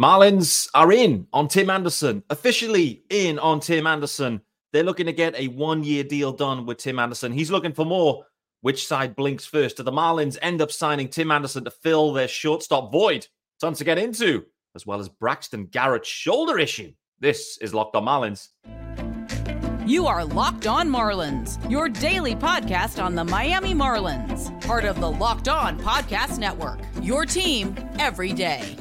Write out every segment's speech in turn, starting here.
Marlins are in on Tim Anderson, officially in on Tim Anderson. They're looking to get a one year deal done with Tim Anderson. He's looking for more. Which side blinks first? Do the Marlins end up signing Tim Anderson to fill their shortstop void? Tons to get into, as well as Braxton Garrett's shoulder issue. This is Locked on Marlins. You are Locked On Marlins, your daily podcast on the Miami Marlins, part of the Locked On Podcast Network. Your team every day.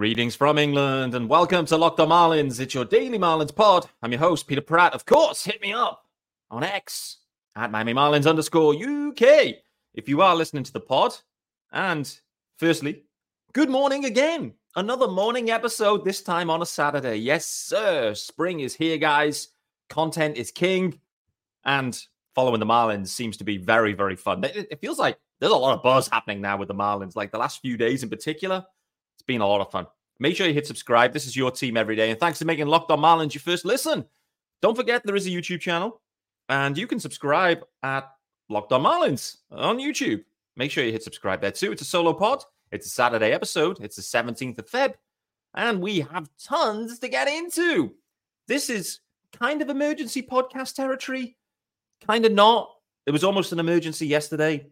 Greetings from England and welcome to Locked on Marlins. It's your daily Marlins pod. I'm your host, Peter Pratt. Of course, hit me up on X at Miami Marlins underscore UK if you are listening to the pod. And firstly, good morning again. Another morning episode, this time on a Saturday. Yes, sir. Spring is here, guys. Content is king. And following the Marlins seems to be very, very fun. It, feels like there's a lot of buzz happening now with the Marlins, like the last few days in particular been a lot of fun. Make sure you hit subscribe. This is your team every day. And thanks for making Locked on Marlins your first listen. Don't forget, there is a YouTube channel, and you can subscribe at Locked on Marlins on YouTube. Make sure you hit subscribe there too. It's a solo pod. It's a Saturday episode. It's the 17th of Feb, and we have tons to get into. This is kind of emergency podcast territory, kind of not. It was almost an emergency yesterday.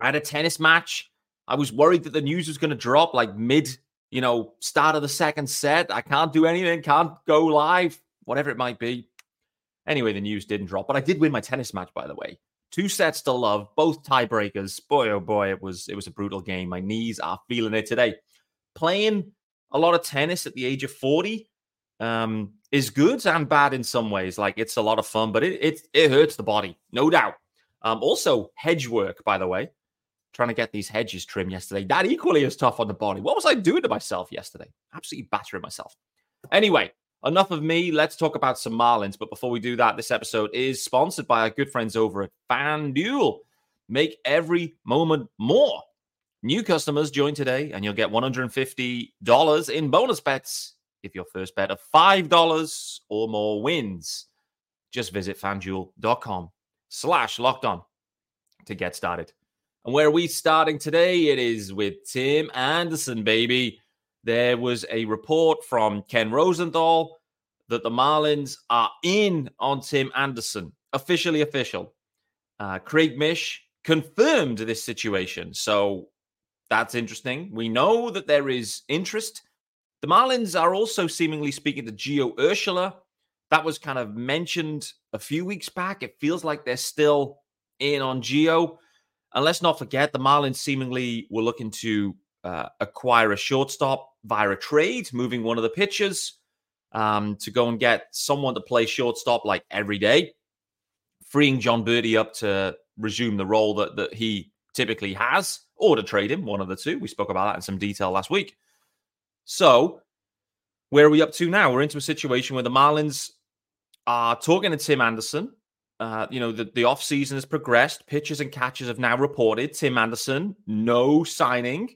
I had a tennis match I was worried that the news was going to drop like mid, you know, start of the second set. I can't do anything, can't go live, whatever it might be. Anyway, the news didn't drop, but I did win my tennis match, by the way. Two sets to love, both tiebreakers. Boy, oh boy, it was it was a brutal game. My knees are feeling it today. Playing a lot of tennis at the age of 40 um, is good and bad in some ways. Like it's a lot of fun, but it it, it hurts the body, no doubt. Um, also, hedge work, by the way trying to get these hedges trimmed yesterday. That equally is tough on the body. What was I doing to myself yesterday? Absolutely battering myself. Anyway, enough of me. Let's talk about some Marlins. But before we do that, this episode is sponsored by our good friends over at FanDuel. Make every moment more. New customers join today, and you'll get $150 in bonus bets if your first bet of $5 or more wins. Just visit fanduel.com slash locked on to get started. And where are we starting today? It is with Tim Anderson, baby. There was a report from Ken Rosenthal that the Marlins are in on Tim Anderson, officially official. Uh, Craig Mish confirmed this situation. So that's interesting. We know that there is interest. The Marlins are also seemingly speaking to Gio Urshela. That was kind of mentioned a few weeks back. It feels like they're still in on Gio. And let's not forget, the Marlins seemingly were looking to uh, acquire a shortstop via a trade, moving one of the pitchers um, to go and get someone to play shortstop like every day, freeing Jon Berti up to resume the role that, that he typically has, or to trade him, one of the two. We spoke about that in some detail last week. So, where are we up to now? We're into a situation where the Marlins are talking to Tim Anderson, uh, you know, the, the offseason has progressed. Pitchers and catchers have now reported. Tim Anderson, no signing.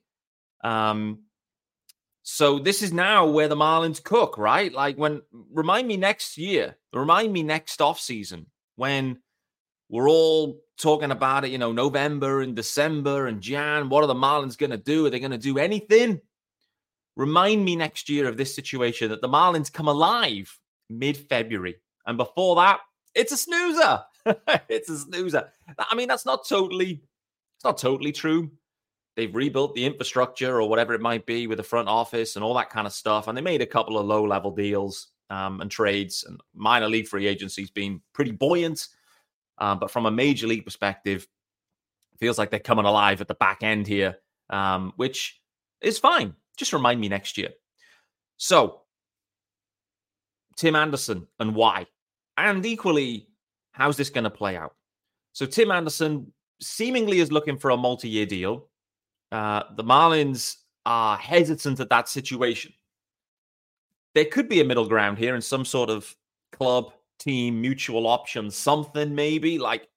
Um, so this is now where the Marlins cook, right? Like when remind me next year, remind me next offseason when we're all talking about it, you know, November and December and Jan. What are the Marlins going to do? Are they going to do anything? Remind me next year of this situation that the Marlins come alive mid February. And before that, it's a snoozer. it's a snoozer. I mean, that's not totally, it's not totally true. They've rebuilt the infrastructure or whatever it might be with the front office and all that kind of stuff. And they made a couple of low level deals um, and trades and minor league free agencies being pretty buoyant. Um, but from a major league perspective, feels like they're coming alive at the back end here, um, which is fine. Just remind me next year. So, Tim Anderson and why? And equally, how's this going to play out? So Tim Anderson seemingly is looking for a multi-year deal. Uh, the Marlins are hesitant at that situation. There could be a middle ground here in some sort of club, team, mutual option, something maybe like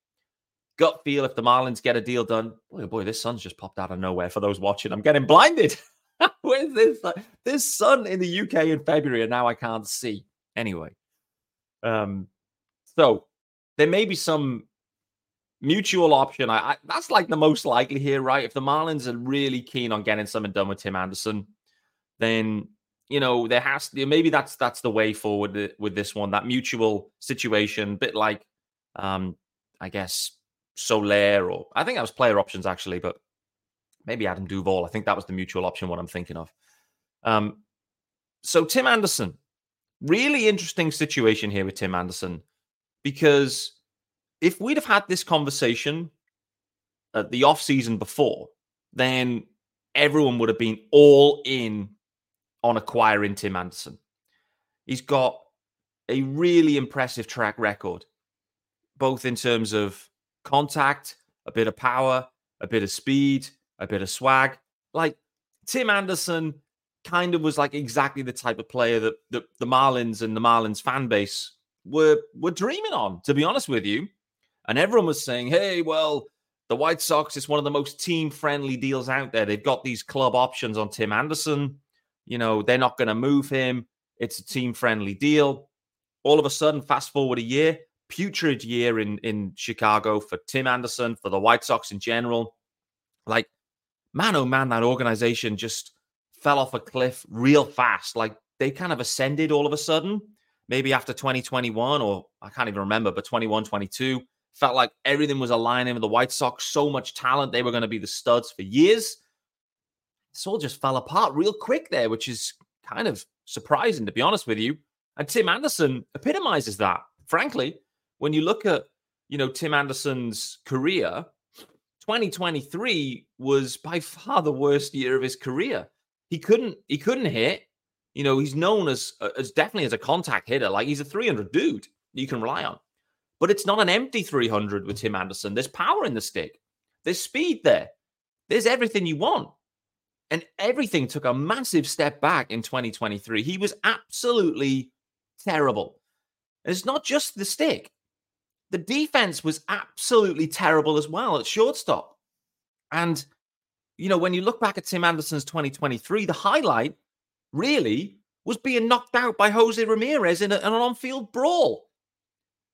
gut feel if the Marlins get a deal done. Boy, oh boy, this sun's just popped out of nowhere for those watching. I'm getting blinded. Where's this? This sun in the UK in February, and now I can't see. Anyway, um, so there may be some mutual option. I, I, that's like the most likely here, right? If the Marlins are really keen on getting something done with Tim Anderson, then you know there has to maybe that's that's the way forward with this one. That mutual situation, bit like, um, I guess Soler or I think that was player options actually, but maybe Adam Duvall. I think that was the mutual option. What I'm thinking of. Um, so Tim Anderson, really interesting situation here with Tim Anderson because if we'd have had this conversation at the off season before, then everyone would have been all in on acquiring Tim Anderson. He's got a really impressive track record, both in terms of contact, a bit of power, a bit of speed, a bit of swag. Like Tim Anderson kind of was like exactly the type of player that, that the Marlins and the Marlins fan base were were dreaming on, to be honest with you. And everyone was saying, hey, well, the White Sox is one of the most team friendly deals out there. They've got these club options on Tim Anderson. You know, they're not going to move him. It's a team friendly deal. All of a sudden, fast forward a year, putrid year in, in Chicago for Tim Anderson, for the White Sox in general. Like, man, oh man, that organization just fell off a cliff real fast. Like, they kind of ascended all of a sudden, maybe after 2021, or I can't even remember, but 21, 22 Felt like everything was aligning with the White Sox. So much talent. They were going to be the studs for years. This all just fell apart real quick there, which is kind of surprising, to be honest with you. And Tim Anderson epitomizes that. Frankly, when you look at, you know, Tim Anderson's career, 2023 was by far the worst year of his career. He couldn't he couldn't hit. You know, he's known as uh, as definitely as a contact hitter. Like he's a 300 dude you can rely on. But it's not an empty 300 with Tim Anderson. There's power in the stick, there's speed there, there's everything you want. And everything took a massive step back in 2023. He was absolutely terrible. And it's not just the stick, the defense was absolutely terrible as well at shortstop. And, you know, when you look back at Tim Anderson's 2023, the highlight really was being knocked out by Jose Ramirez in, a, in an on field brawl.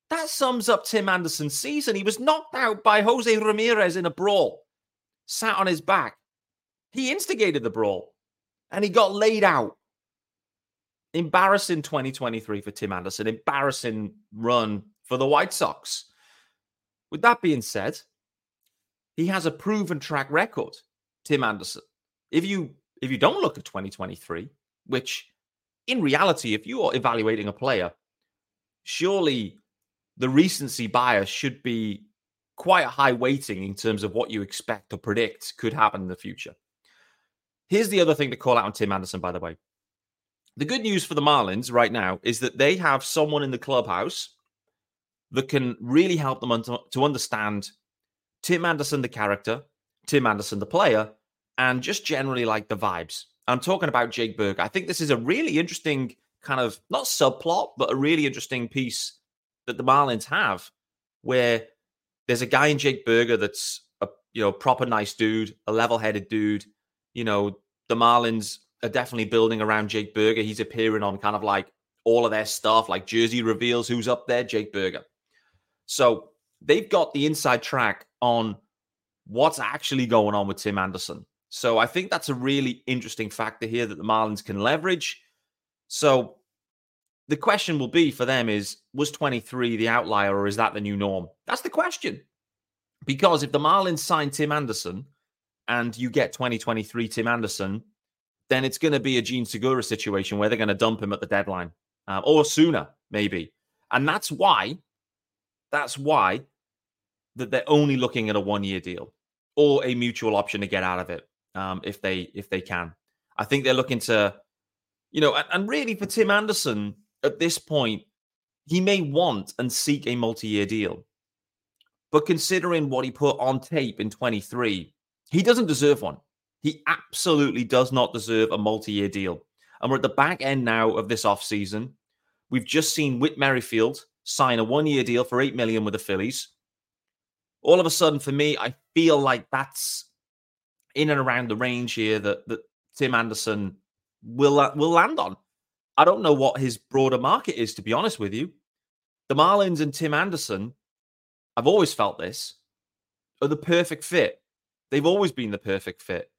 That sums up Tim Anderson's season. He was knocked out by Jose Ramirez in a brawl, sat on his back. He instigated the brawl and he got laid out. Embarrassing 2023 for Tim Anderson. Embarrassing run for the White Sox. With that being said, he has a proven track record, Tim Anderson. If you if you don't look at 2023, which in reality, if you are evaluating a player, surely the recency bias should be quite a high weighting in terms of what you expect or predict could happen in the future. Here's the other thing to call out on Tim Anderson, by the way. The good news for the Marlins right now is that they have someone in the clubhouse that can really help them un- to understand Tim Anderson, the character, Tim Anderson, the player, and just generally like the vibes. I'm talking about Jake Burger. I think this is a really interesting kind of not subplot, but a really interesting piece that the Marlins have, where there's a guy in Jake Burger that's a you know proper nice dude, a level-headed dude. You know, the Marlins are definitely building around Jake Burger. He's appearing on kind of like all of their stuff, like jersey reveals who's up there, Jake Burger. So they've got the inside track on what's actually going on with Tim Anderson. So I think that's a really interesting factor here that the Marlins can leverage. So the question will be for them is was 23 the outlier or is that the new norm? That's the question. Because if the Marlins sign Tim Anderson and you get 2023 Tim Anderson, then it's going to be a Jean Segura situation where they're going to dump him at the deadline uh, or sooner, maybe. And that's why, that's why that they're only looking at a one year deal or a mutual option to get out of it um, if they if they can. I think they're looking to, you know, and, and really for Tim Anderson, at this point, he may want and seek a multi year deal. But considering what he put on tape in 23, he doesn't deserve one. He absolutely does not deserve a multi year deal. And we're at the back end now of this offseason. We've just seen Whit Merrifield sign a one year deal for 8 million with the Phillies. All of a sudden, for me, I feel like that's in and around the range here that, that Tim Anderson will will land on. I don't know what his broader market is, to be honest with you. The Marlins and Tim Anderson, I've always felt this, are the perfect fit. They've always been the perfect fit.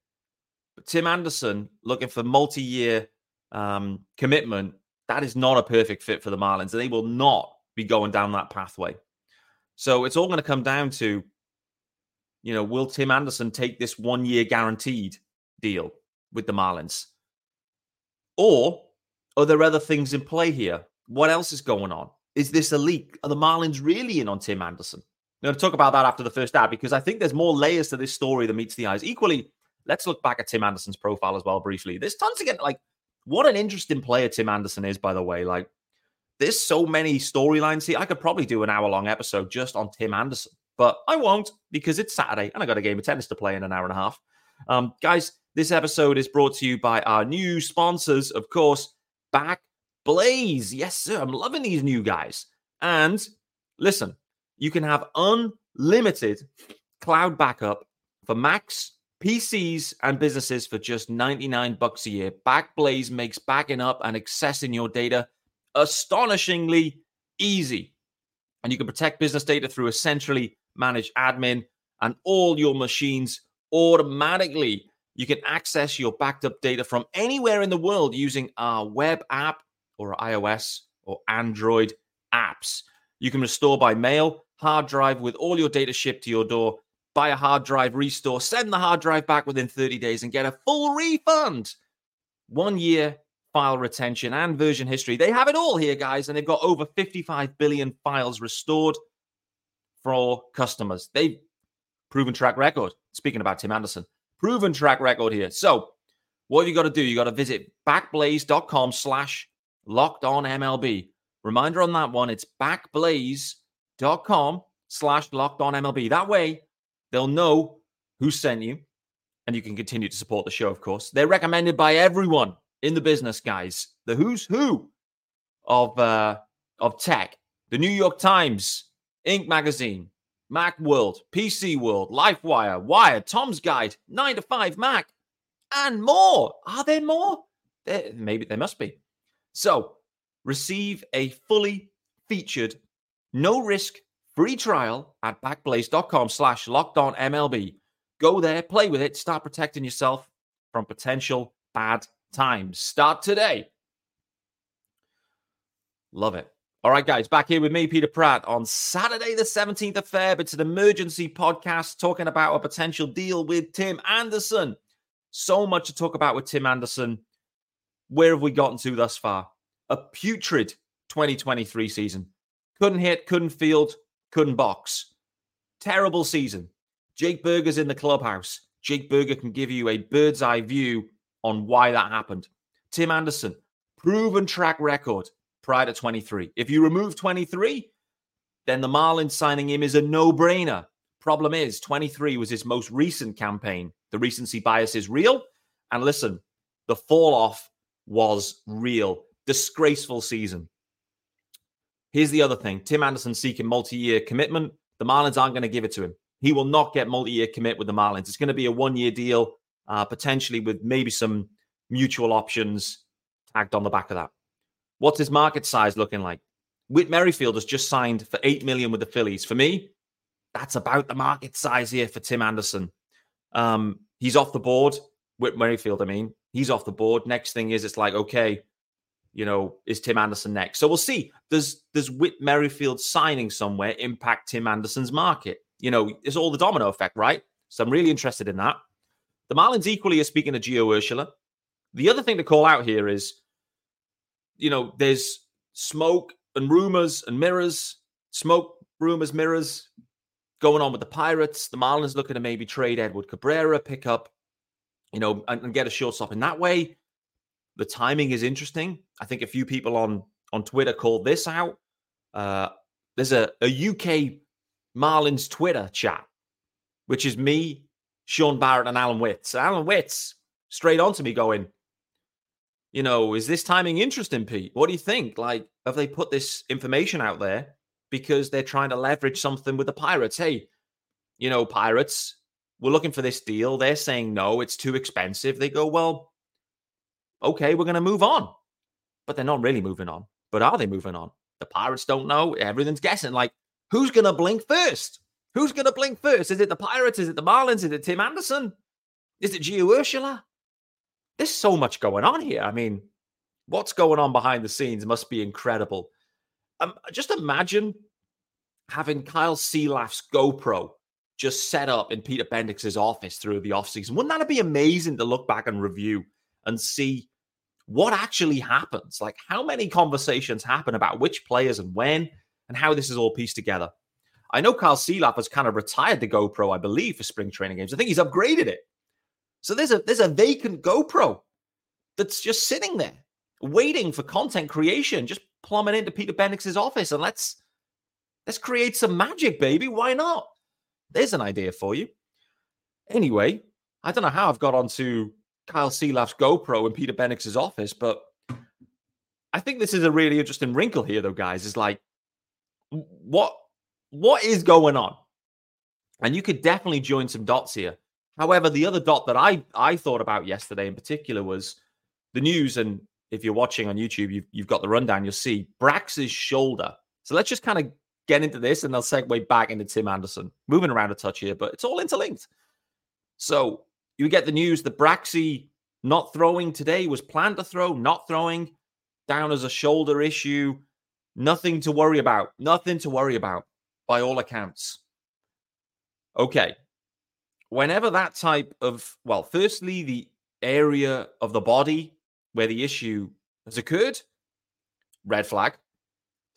But Tim Anderson looking for multi-year um, commitment, that is not a perfect fit for the Marlins, and they will not be going down that pathway. So it's all going to come down to, you know, will Tim Anderson take this one-year guaranteed deal with the Marlins, or are there other things in play here? What else is going on? Is this a leak? Are the Marlins really in on Tim Anderson? I'm going to talk about that after the first ad because I think there's more layers to this story than meets the eyes. Equally, let's look back at Tim Anderson's profile as well briefly. There's tons to get like what an interesting player Tim Anderson is, by the way. Like, there's so many storylines here. I could probably do an hour long episode just on Tim Anderson, but I won't because it's Saturday and I got a game of tennis to play in an hour and a half. Um, guys, this episode is brought to you by our new sponsors, of course, Back Blaze. Yes, sir. I'm loving these new guys. And listen, you can have unlimited cloud backup for Macs, PCs, and businesses for just 99 bucks a year. Backblaze makes backing up and accessing your data astonishingly easy. And you can protect business data through a centrally managed admin and all your machines automatically. You can access your backed up data from anywhere in the world using our web app or iOS or Android apps. You can restore by mail, hard drive with all your data shipped to your door. Buy a hard drive, restore, send the hard drive back within 30 days and get a full refund. One year file retention and version history. They have it all here, guys, and they've got over 55 billion files restored for customers. They've proven track record. Speaking about Tim Anderson, proven track record here. So, what have you got to do? You got to visit backblaze.com slash locked on MLB. Reminder on that one, it's backblaze.com slash locked on MLB. That way, they'll know who sent you and you can continue to support the show, of course. They're recommended by everyone in the business, guys. The who's who of uh, of tech. The New York Times, Inc. magazine, Mac World, PC World, LifeWire, Wired, Tom's Guide, 9 to 5 Mac, and more. Are there more? There, maybe there must be. So, receive a fully featured, no risk, free trial at backblaze.com slash locked MLB. Go there, play with it, start protecting yourself from potential bad times. Start today. Love it. All right, guys, back here with me, Peter Pratt, on Saturday, the 17th of Feb. It's an emergency podcast talking about a potential deal with Tim Anderson. So much to talk about with Tim Anderson. Where have we gotten to thus far? A putrid 2023 season. Couldn't hit, couldn't field, couldn't box. Terrible season. Jake Burger's in the clubhouse. Jake Burger can give you a bird's eye view on why that happened. Tim Anderson, proven track record prior to 23. If you remove 23, then the Marlins signing him is a no brainer. Problem is, 23 was his most recent campaign. The recency bias is real. And listen, the fall off was real. Disgraceful season. Here's the other thing Tim Anderson seeking multi year commitment. The Marlins aren't going to give it to him. He will not get multi year commit with the Marlins. It's going to be a one year deal uh, potentially with maybe some mutual options tagged on the back of that. What's his market size looking like? Whit Merrifield has just signed for eight million with the Phillies. For me, that's about the market size here for Tim Anderson. Um, he's off the board. Whit Merrifield, I mean, he's off the board. Next thing is it's like, okay, you know, is Tim Anderson next? So we'll see. Does does Whit Merrifield signing somewhere impact Tim Anderson's market? You know, it's all the domino effect, right? So I'm really interested in that. The Marlins equally are speaking to Gio Urshela. The other thing to call out here is, you know, there's smoke and rumors and mirrors, smoke, rumors, mirrors going on with the Pirates. The Marlins looking to maybe trade Edward Cabrera, pick up, you know, and, and get a shortstop in that way. The timing is interesting. I think a few people on on Twitter called this out. Uh, there's a, a UK Marlins Twitter chat, which is me Sean Barrett and Alan Witz. Alan Witts straight on to me going, you know, is this timing interesting, Pete? What do you think? Like, have they put this information out there because they're trying to leverage something with the Pirates? Hey, you know, Pirates, we're looking for this deal. They're saying no, it's too expensive. They go, well, okay, we're going to move on. But they're not really moving on. But are they moving on? The Pirates don't know. Everything's guessing. Like, who's going to blink first? Who's going to blink first? Is it the Pirates? Is it the Marlins? Is it Tim Anderson? Is it Gio Urshela? There's so much going on here. I mean, what's going on behind the scenes must be incredible. Um, just imagine having Kyle Sielaff's GoPro just set up in Peter Bendix's office through the offseason. Wouldn't that be amazing to look back and review and see what actually happens? Like how many conversations happen about which players and when and how this is all pieced together. I know Kyle Sielaff has kind of retired the GoPro, I believe, for spring training games. I think he's upgraded it. So there's a there's a vacant GoPro that's just sitting there waiting for content creation, just plumbing into Peter Bendix's office and let's let's create some magic, baby. Why not? There's an idea for you. Anyway, I don't know how I've got onto Kyle Sielaff's GoPro in Peter Bendix's office, but I think this is a really interesting wrinkle here, though, guys. Is like, what what is going on? And you could definitely join some dots here. However, the other dot that I I thought about yesterday in particular was the news. And if you're watching on YouTube, you've, you've got the rundown. You'll see Brax's shoulder. So let's just kind of get into this, and they'll segue back into Tim Anderson. Moving around a touch here, but it's all interlinked. So you get the news that Braxy not throwing today was planned to throw, not throwing, down as a shoulder issue. Nothing to worry about. Nothing to worry about by all accounts. Okay. Whenever that type of, well, firstly, the area of the body where the issue has occurred, red flag.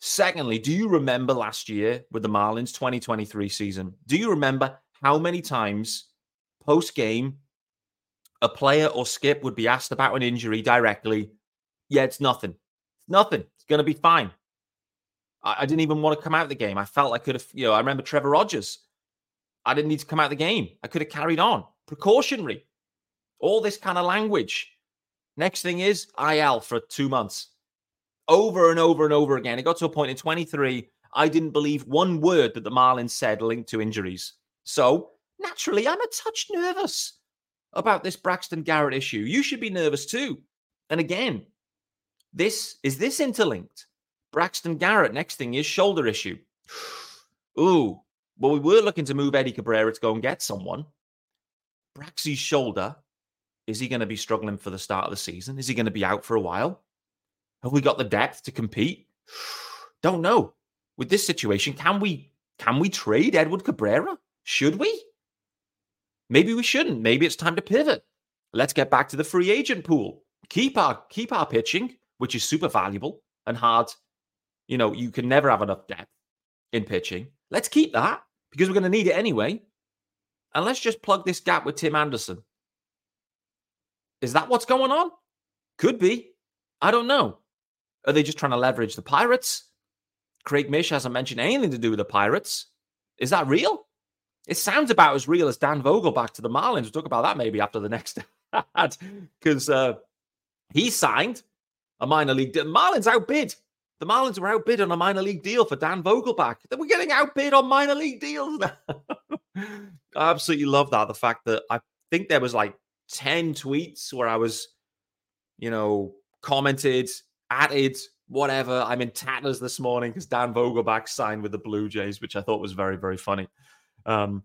Secondly, do you remember last year with the Marlins 2023 season? Do you remember how many times post game a player or skip would be asked about an injury directly? Yeah, it's nothing. It's nothing. It's going to be fine. I, I, didn't even want to come out of the game. I felt I could have, you know, I remember Trevor Rogers. I didn't need to come out of the game. I could have carried on. Precautionary. All this kind of language. Next thing is IL for two months over and over and over again. It got to a point in 23, I didn't believe one word that the Marlins said linked to injuries. So naturally, I'm a touch nervous about this Braxton Garrett issue. You should be nervous too. And again, this is this interlinked. Braxton Garrett, next thing is shoulder issue. Ooh, well, we were looking to move Eddie Cabrera to go and get someone. Braxy's shoulder, is he going to be struggling for the start of the season? Is he going to be out for a while? Have we got the depth to compete? Don't know. With this situation, can we can we trade Edward Cabrera? Should we? Maybe we shouldn't. Maybe it's time to pivot. Let's get back to the free agent pool. Keep our keep our pitching, which is super valuable and hard. You know, you can never have enough depth in pitching. Let's keep that because we're going to need it anyway. And let's just plug this gap with Tim Anderson. Is that what's going on? Could be. I don't know. Are they just trying to leverage the Pirates? Craig Mish hasn't mentioned anything to do with the Pirates. Is that real? It sounds about as real as Dan Vogelbach to the Marlins. We'll talk about that maybe after the next ad because uh, he signed a minor league. Marlins outbid. The Marlins were outbid on a minor league deal for Dan Vogelbach. We're getting outbid on minor league deals now. I absolutely love that. The fact that I think there was like 10 tweets where I was, you know, commented added, whatever. I'm in tatters this morning because Dan Vogelbach signed with the Blue Jays, which I thought was very, very funny. Um,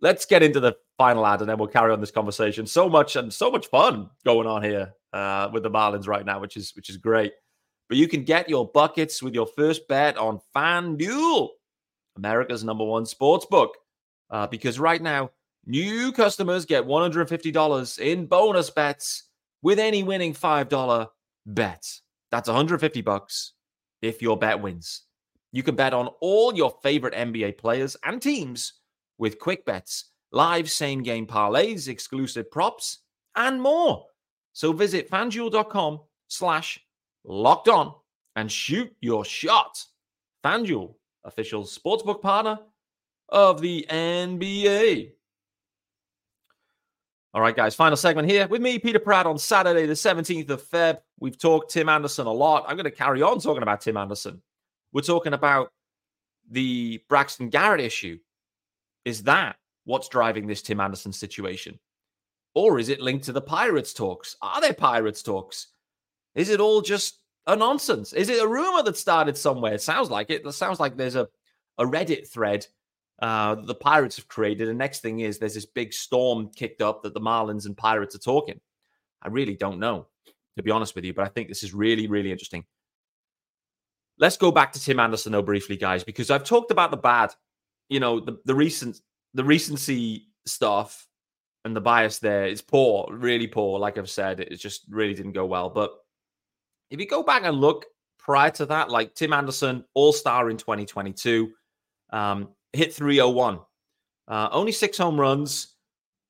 let's get into the final ad and then we'll carry on this conversation. So much and so much fun going on here uh, with the Marlins right now, which is which is great. But you can get your buckets with your first bet on FanDuel, America's number one sports book. Uh, because right now, new customers get $150 in bonus bets with any winning $5 bet. That's 150 bucks if your bet wins. You can bet on all your favorite NBA players and teams with quick bets, live same game parlays, exclusive props, and more. So visit fanduel.com slash locked on and shoot your shot. FanDuel, official sportsbook partner of the NBA. All right, guys, final segment here with me, Peter Pratt, on Saturday, the 17th of Feb. We've talked Tim Anderson a lot. I'm going to carry on talking about Tim Anderson. We're talking about the Braxton Garrett issue. Is that what's driving this Tim Anderson situation? Or is it linked to the Pirates talks? Are there Pirates talks? Is it all just a nonsense? Is it a rumor that started somewhere? It sounds like it. It sounds like there's a, a Reddit thread uh, the Pirates have created. And next thing is there's this big storm kicked up that the Marlins and Pirates are talking. I really don't know, to be honest with you, but I think this is really, really interesting. Let's go back to Tim Anderson, though, briefly, guys, because I've talked about the bad, you know, the, the recent the recency stuff and the bias there is poor, really poor. Like I've said, it just really didn't go well. But if you go back and look prior to that, like Tim Anderson, All Star in 2022, um, hit 301, uh, only six home runs,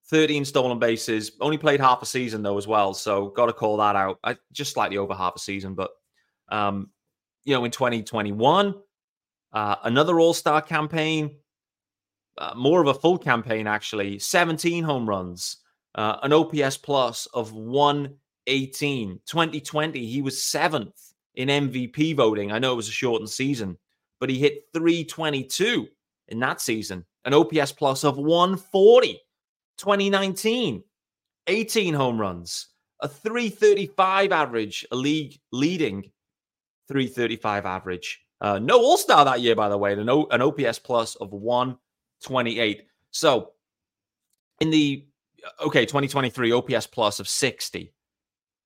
13 stolen bases. Only played half a season though as well, so got to call that out. I, just slightly over half a season, but um, you know, in 2021, uh, another All Star campaign, uh, more of a full campaign actually. 17 home runs, uh, an OPS plus of 118. 2020, he was seventh in MVP voting. I know it was a shortened season, but he hit 322 in that season, an OPS plus of 140. 2019, 18 home runs, a 335 average, a league leading 335 average. Uh, no All Star that year, by the way, an, o- an OPS plus of 128. So in the okay 2023 OPS plus of 60,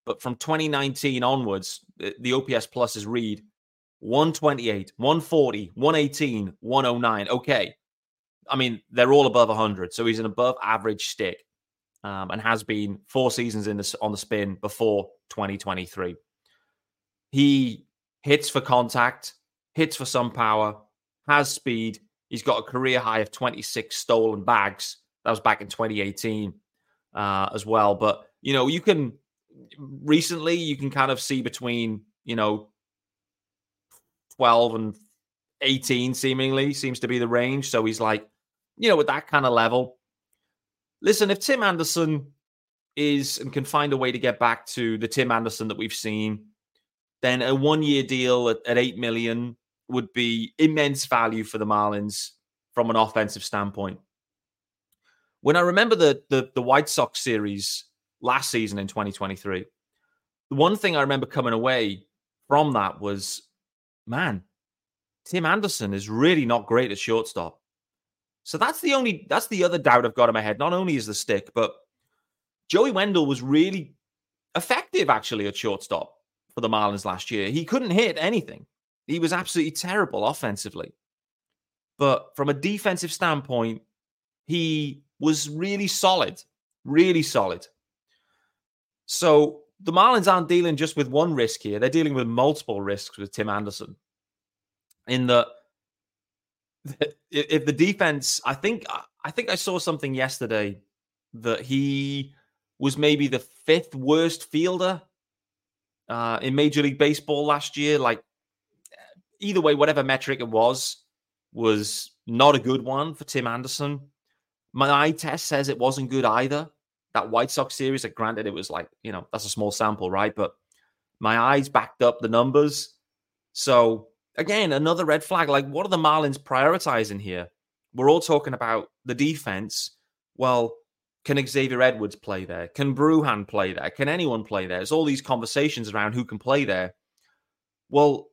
but from 2019 onwards, the OPS plus is read 128, 140, 118, 109. Okay. I mean, they're all above 100. So he's an above average stick um, and has been four seasons in this on the spin before 2023. He hits for contact, hits for some power, has speed. He's got a career high of 26 stolen bags. That was back in 2018 uh, as well. But, you know, you can recently, you can kind of see between, you know, 12 and 18 seemingly seems to be the range. So he's like, you know, with that kind of level. Listen, if Tim Anderson is and can find a way to get back to the Tim Anderson that we've seen, then a one year deal at, at 8 million would be immense value for the Marlins from an offensive standpoint. When I remember the, the, the White Sox series last season in 2023, the one thing I remember coming away from that was man, Tim Anderson is really not great at shortstop. So that's the only that's the other doubt I've got in my head. Not only is the stick, but Joey Wendle was really effective actually at shortstop for the Marlins last year. He couldn't hit anything. He was absolutely terrible offensively. But from a defensive standpoint, he was really solid, really solid. So the Marlins aren't dealing just with one risk here; they're dealing with multiple risks with Tim Anderson. In the if the defense, I think I think I saw something yesterday that he was maybe the fifth worst fielder uh, in Major League Baseball last year. Like either way, whatever metric it was, was not a good one for Tim Anderson. My eye test says it wasn't good either that White Sox series. That granted, it was like you know that's a small sample, right? But my eyes backed up the numbers. So again, another red flag. Like, what are the Marlins prioritizing here? We're all talking about the defense. Well, can Xavier Edwards play there? Can Bruján play there? Can anyone play there? There's all these conversations around who can play there. Well,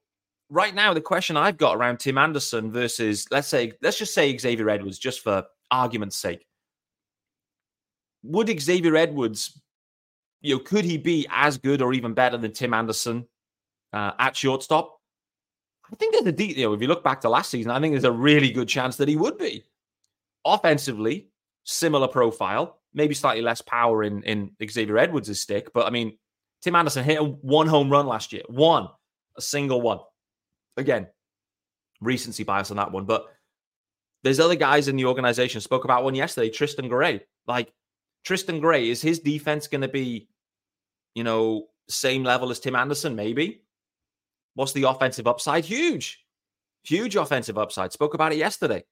right now, the question I've got around Tim Anderson versus, let's say, let's just say Xavier Edwards, just for argument's sake would Xavier Edwards, you know, could he be as good or even better than Tim Anderson uh, at shortstop? I think there's a deep, you know, if you look back to last season, I think there's a really good chance that he would be. Offensively, similar profile, maybe slightly less power in in Xavier Edwards' stick, but I mean, Tim Anderson hit one home run last year, one, a single one. Again, recency bias on that one, but there's other guys in the organization. Spoke about one yesterday, Tristan Gray. Like Tristan Gray, is his defense going to be, you know, same level as Tim Anderson? Maybe. What's the offensive upside? Huge, huge offensive upside. Spoke about it yesterday.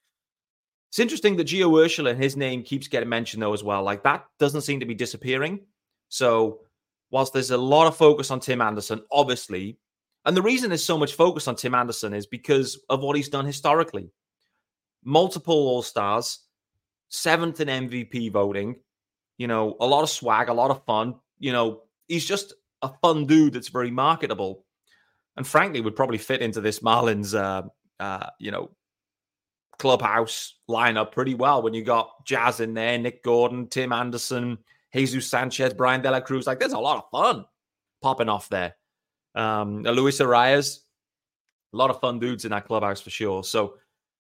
It's interesting that Gio Urshela, and his name keeps getting mentioned though as well. Like that doesn't seem to be disappearing. So whilst there's a lot of focus on Tim Anderson, obviously, and the reason there's so much focus on Tim Anderson is because of what he's done historically. Multiple All Stars, seventh in MVP voting, you know, a lot of swag, a lot of fun. You know, he's just a fun dude that's very marketable, and frankly would probably fit into this Marlins, uh, uh, you know, clubhouse lineup pretty well. When you got Jazz in there, Nick Gordon, Tim Anderson, Jesus Sanchez, Bryan De La Cruz, like there's a lot of fun popping off there. Um, Luis Arraez, a lot of fun dudes in that clubhouse for sure. So,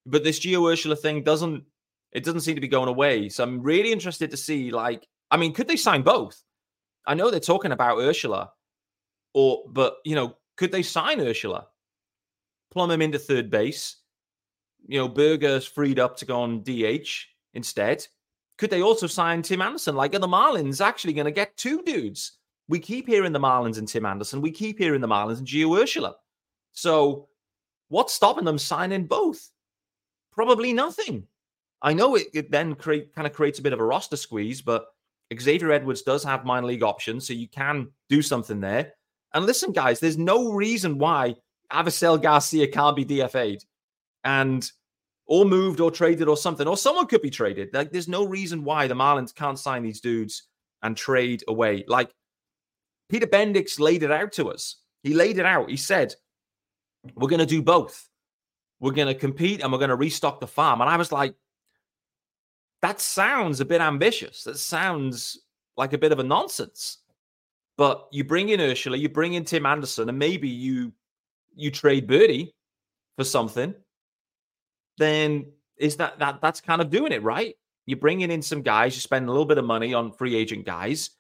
but this Gio Urshela thing doesn't it doesn't seem to be going away. So I'm really interested to see, like, I mean, could they sign both? I know they're talking about Urshela, or but you know, could they sign Urshela, plumb him into third base? You know, Burger's freed up to go on DH instead. Could they also sign Tim Anderson? Like, are the Marlins actually going to get two dudes? We keep hearing the Marlins and Tim Anderson. We keep hearing the Marlins and Gio Urshela. So, what's stopping them signing both? Probably nothing. I know it, it then create, kind of creates a bit of a roster squeeze, but Xavier Edwards does have minor league options, so you can do something there. And listen, guys, there's no reason why Avisail Garcia can't be DFA'd and or moved or traded or something, or someone could be traded. Like, there's no reason why the Marlins can't sign these dudes and trade away. Like Peter Bendix laid it out to us. He laid it out. He said, "We're going to do both. We're going to compete and we're going to restock the farm." And I was like, that sounds a bit ambitious. That sounds like a bit of a nonsense. But you bring in Urshela, you bring in Tim Anderson, and maybe you you trade Berti for something. Then is that that that's kind of doing it right? You're bringing in some guys, you spend a little bit of money on free agent guys,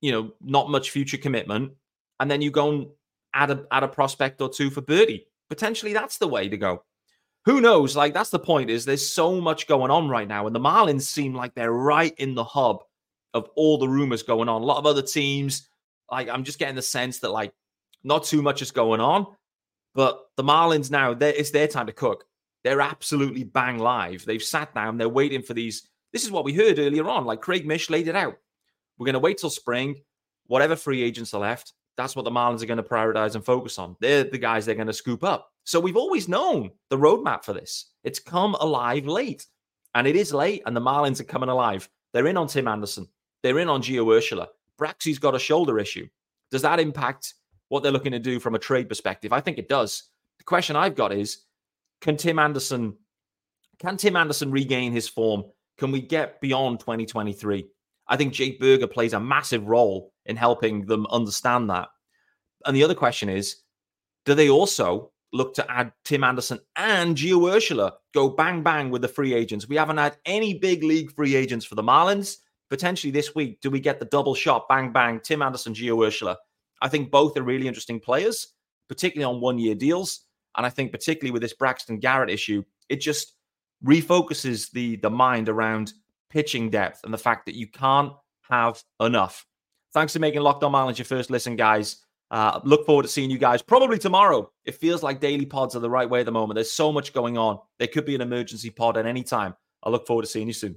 you know, not much future commitment, and then you go and add a add a prospect or two for Berti. Potentially, that's the way to go who knows? Like that's the point. Is there's so much going on right now, and the Marlins seem like they're right in the hub of all the rumors going on. A lot of other teams, like I'm just getting the sense that like not too much is going on, but the Marlins now, it's their time to cook. They're absolutely bang live. They've sat down. They're waiting for these. This is what we heard earlier on. Like Craig Mish laid it out. We're going to wait till spring. Whatever free agents are left, that's what the Marlins are going to prioritize and focus on. They're the guys they're going to scoop up. So we've always known the roadmap for this. It's come alive late. And it is late, and the Marlins are coming alive. They're in on Tim Anderson. They're in on Gio Urshela. Braxy's got a shoulder issue. Does that impact what they're looking to do from a trade perspective? I think it does. The question I've got is can Tim Anderson can Tim Anderson regain his form? Can we get beyond 2023? I think Jake Burger plays a massive role in helping them understand that. And the other question is, do they also look to add Tim Anderson and Gio Urshela go bang bang with the free agents? We haven't had any big league free agents for the Marlins. Potentially this week, do we get the double shot bang bang Tim Anderson, Gio Urshela? I think both are really interesting players, particularly on one year deals. And I think particularly with this Braxton Garrett issue, it just refocuses the the mind around pitching depth and the fact that you can't have enough. Thanks for making Locked On Marlins your first listen, guys. Uh, look forward to seeing you guys probably tomorrow. It feels like daily pods are the right way at the moment. There's so much going on. There could be an emergency pod at any time. I look forward to seeing you soon.